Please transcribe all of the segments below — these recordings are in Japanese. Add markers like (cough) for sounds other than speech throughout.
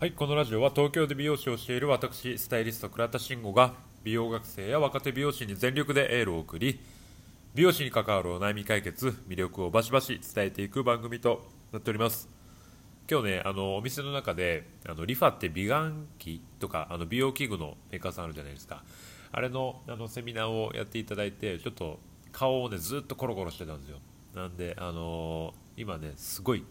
はい、このラジオは東京で美容師をしている私、スタイリスト倉田慎吾が美容学生や若手美容師に全力でエールを送り、美容師に関わるお悩み解決、魅力をバシバシ伝えていく番組となっております。今日ね、あのお店の中であのリファって美顔器とかあの美容器具のメーカーさんあるじゃないですか。あれのあのセミナーをやっていただいて、ちょっと顔をねずっとコロコロしてたんですよ。なんであの今ねすごい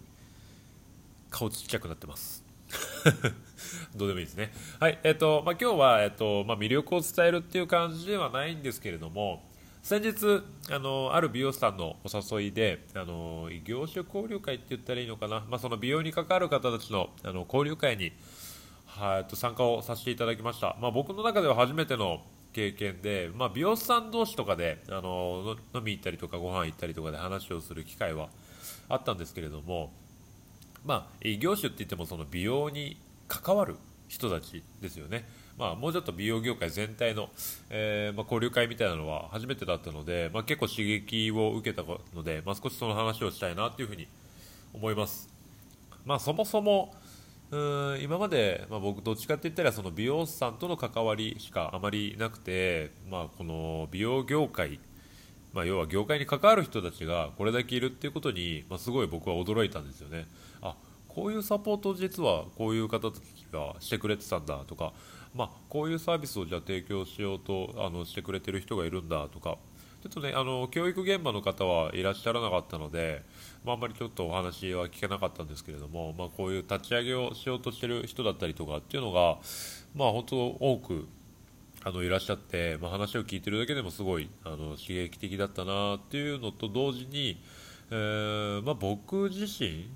顔ちっちゃくなってます。(laughs) どうでもいいですね。はい、えっ、と、まあ、今日は、えっ、と、まあ、魅力を伝えるっていう感じではないんですけれども。先日、あの、ある美容師さんのお誘いで、あの、異業種交流会って言ったらいいのかな。まあ、その美容に関わる方たちの、あの、交流会に。はい、えっと、参加をさせていただきました。まあ、僕の中では初めての経験で、まあ、美容師さん同士とかで、あの、飲み行ったりとか、ご飯行ったりとかで話をする機会は。あったんですけれども。まあ、異業種って言ってもその美容に関わる人たちですよね、まあ、もうちょっと美容業界全体の、えーまあ、交流会みたいなのは初めてだったので、まあ、結構刺激を受けたので、まあ、少しその話をしたいなというふうに思います、まあ、そもそもうん今まで、まあ、僕どっちかって言ったらその美容師さんとの関わりしかあまりなくて、まあ、この美容業界まあ、要は業界に関わる人たちがこれだけいるっていうことに、まあ、すごい僕は驚いたんですよね。あこういうサポートを実はこういう方たちがしてくれてたんだとか、まあ、こういうサービスをじゃあ提供しようとあのしてくれてる人がいるんだとかちょっとねあの教育現場の方はいらっしゃらなかったので、まあ、あんまりちょっとお話は聞けなかったんですけれども、まあ、こういう立ち上げをしようとしてる人だったりとかっていうのが、まあ、本当多くあのいらっしゃって、まあ、話を聞いてるだけでもすごいあの刺激的だったなっていうのと同時に、えーまあ、僕自身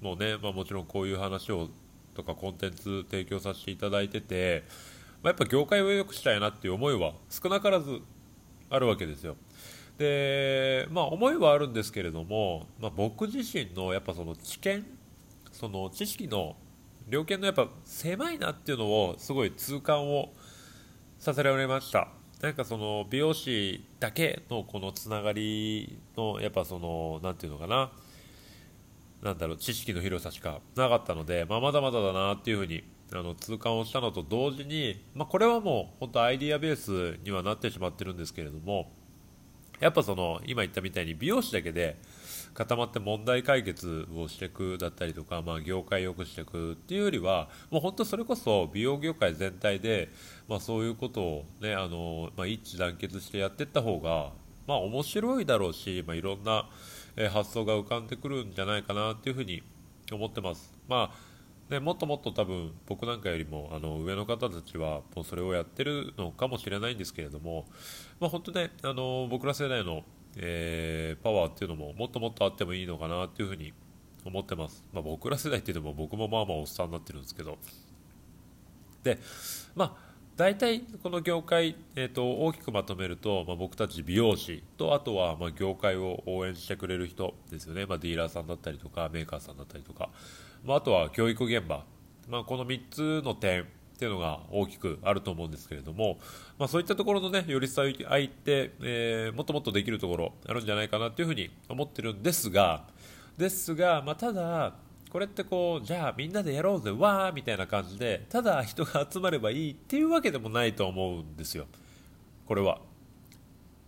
もね、まあ、もちろんこういう話をとかコンテンツ提供させていただいてて、ま、やっぱ業界を良くしたいなっていう思いは少なからずあるわけですよ。でまあ、思いはあるんですけれども、ま、僕自身のやっぱその知見その知識の量見のやっぱ狭いなっていうのをすごい痛感をさせられました。なんかその美容師だけのこのつながりのやっぱその何て言うのかな。なんだろう知識の広さしかなかったので、まあ、まだまだだなっていうふうにあの痛感をしたのと同時に、まあ、これはもう本当アイディアベースにはなってしまってるんですけれどもやっぱその今言ったみたいに美容師だけで固まって問題解決をしていくだったりとか、まあ、業界を良くしていくっていうよりはもう本当それこそ美容業界全体で、まあ、そういうことを、ねあのまあ、一致団結してやっていった方が、まあ、面白いだろうし、まあ、いろんな、発想が浮かんでくるんじゃないかなっていうふうに思ってます。まあね、もっともっと多分僕なんかよりもあの上の方たちはもうそれをやってるのかもしれないんですけれども、まあ、本当ねあの僕ら世代の、えーパワーっていうのももっともっとあってもいいのかなっていうふうに思ってます、まあ、僕ら世代っていうのも僕もまあまあおっさんになってるんですけど。でまあ大体この業界、えー、と大きくまとめると、まあ、僕たち美容師とあとはま業界を応援してくれる人ですよね、まあ、ディーラーさんだったりとかメーカーさんだったりとか、まあ、あとは教育現場、まあ、この3つの点っていうのが大きくあると思うんですけれども、まあ、そういったところのね寄り添い合いって、えーもっともっとできるところあるんじゃないかなっていうふうに思ってるんですがですが、まあ、ただこれってこうじゃあみんなでやろうぜわーみたいな感じでただ人が集まればいいっていうわけでもないと思うんですよ。これは。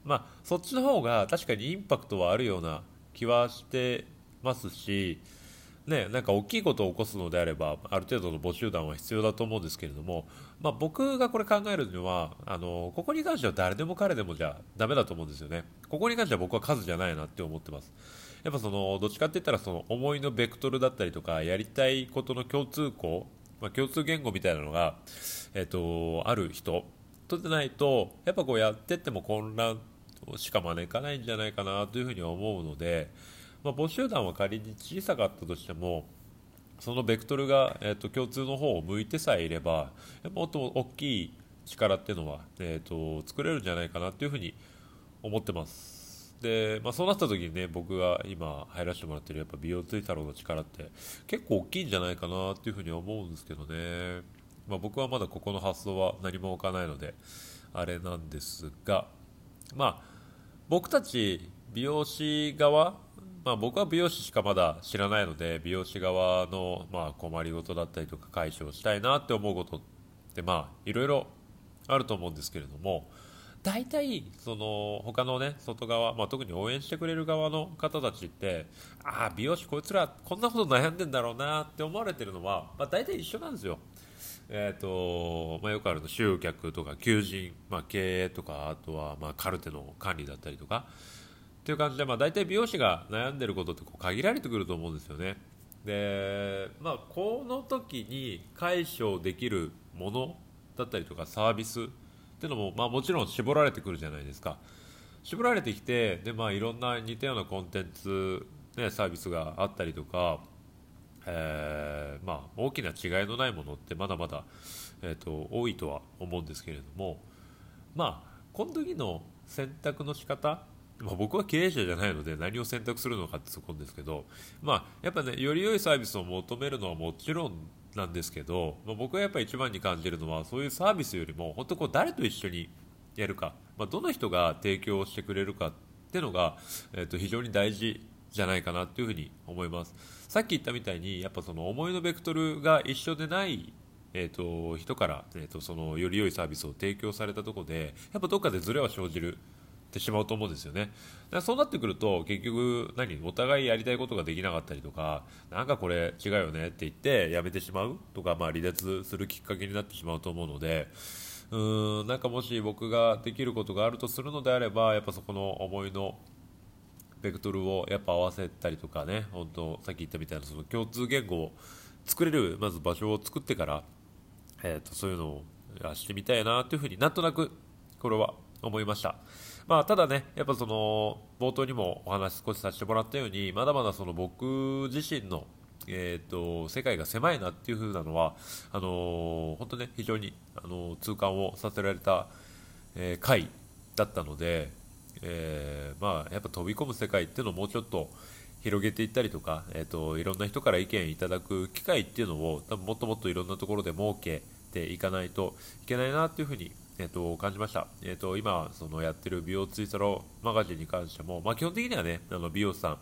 まあそっちの方が確かにインパクトはあるような気はしてますしね、なんか大きいことを起こすのであればある程度の募集団は必要だと思うんですけれども、まあ、僕がこれ考えるのはあのここに関しては誰でも彼でもじゃダメだと思うんですよね。ここに関しては僕は数じゃないなって思ってます。やっぱそのどっちかって言ったらその思いのベクトルだったりとかやりたいことの共通項、まあ、共通言語みたいなのが、えっとある人とでないとやっぱこうやってっても混乱しか招かないんじゃないかなというふうに思うので、まあ、募集団は仮に小さかったとしてもそのベクトルが、えー、と共通の方を向いてさえいればもっと大きい力っていうのは、えー、と作れるんじゃないかなというふうに思ってます。で、まあ、そうなった時にね僕が今入らせてもらってるやっぱ美容追太郎の力って結構大きいんじゃないかなっていうふうに思うんですけどね、まあ、僕はまだここの発想は何も置かないのであれなんですがまあ僕たち美容師側まあ、僕は美容師しかまだ知らないので美容師側のまあ困りごとだったりとか解消したいなって思うことってまあいろいろあると思うんですけれども大体その他のね外側、まあ、特に応援してくれる側の方たちってああ美容師こいつらこんなこと悩んでんだろうなって思われてるのは、まあ、大体一緒なんですよ。えーとまあ、よくあるの集客とか求人、まあ、経営とかあとはまあカルテの管理だったりとかっていう感じで、まあ、大体美容師が悩んでることってこう限られてくると思うんですよね。で、まあ、この時に解消できるものだったりとかサービスっていうのも、まあ、もちろん絞られてくるじゃないですか。絞られてきてで、まあ、いろんな似たようなコンテンツ、ね、サービスがあったりとかえー、まあ、大きな違いのないものってまだまだ、えーと、多いとは思うんですけれども、まあ、この時の選択の仕方まあ、僕は経営者じゃないので何を選択するのかってそこですけど、まあ、やっぱねより良いサービスを求めるのはもちろんなんですけど、まあ、僕がやっぱ一番に感じるのはそういうサービスよりも本当こう誰と一緒にやるか、まあ、どの人が提供してくれるかっていうのが、えー、と非常に大事じゃないかなというふうに思います。さっき言ったみたいにやっぱその思いのベクトルが一緒でないえーと、人から、えーと、そのより良いサービスを提供されたところでやっぱどっかでズレは生じるってしまうと思うんですよねだそうなってくると結局何お互いやりたいことができなかったりとかなんかこれ違うよねって言ってやめてしまうとか、まあ、離脱するきっかけになってしまうと思うのでうーんなんかもし僕ができることがあるとするのであればやっぱそこの思いのベクトルをやっぱ合わせたりとかね本当さっき言ったみたいなその共通言語を作れるまず場所を作ってから、えーと、そういうのをしてみたいなというふうになんとなくこれは思いました。まあ、ただね、やっぱその冒頭にもお話少しさせてもらったようにまだまだその僕自身のえーと、世界が狭いなっていう風なのはあのー、本当ね非常に、あのー、痛感をさせられた、えー、回だったので、えー、まあ、やっぱ飛び込む世界っていうのをもうちょっと広げていったりとか、えーと、いろんな人から意見いただく機会っていうのを多分もっともっといろんなところで設けていかないといけないなっていうふうに、えーと、感じました、えーと、今そのやってる美容ツイストローマガジンに関しても、まあ、基本的にはねあの美容師さん、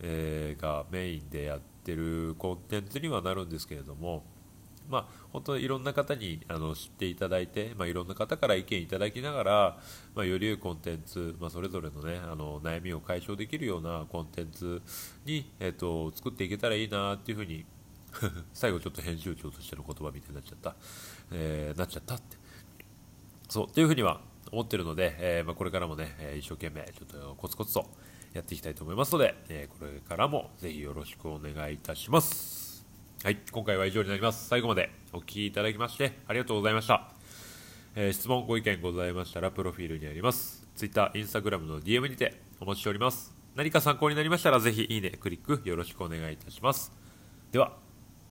えー、がメインでやってるコンテンツにはなるんですけれどもまあ、本当にいろんな方にあの知っていただいて、まあ、いろんな方から意見いただきながら、まあ、より良いコンテンツ、まあ、それぞれの,、ね、あの悩みを解消できるようなコンテンツに、えーと、作っていけたらいいなっていうふうに (laughs) 最後ちょっと編集長としての言葉みたいになっちゃった、えー、なっちゃったって。そうっていうふうには思ってるので、えー、まあ、これからもね、えー、一生懸命ちょっとコツコツとやっていきたいと思いますので、えこれからもぜひよろしくお願いいたします。はい、今回は以上になります。最後までお聴きいただきましてありがとうございました。え、質問、ご意見ございましたら、プロフィールにあります。Twitter、Instagram の DM にてお待ちしております。何か参考になりましたら、ぜひいいね、クリックよろしくお願いいたします。では、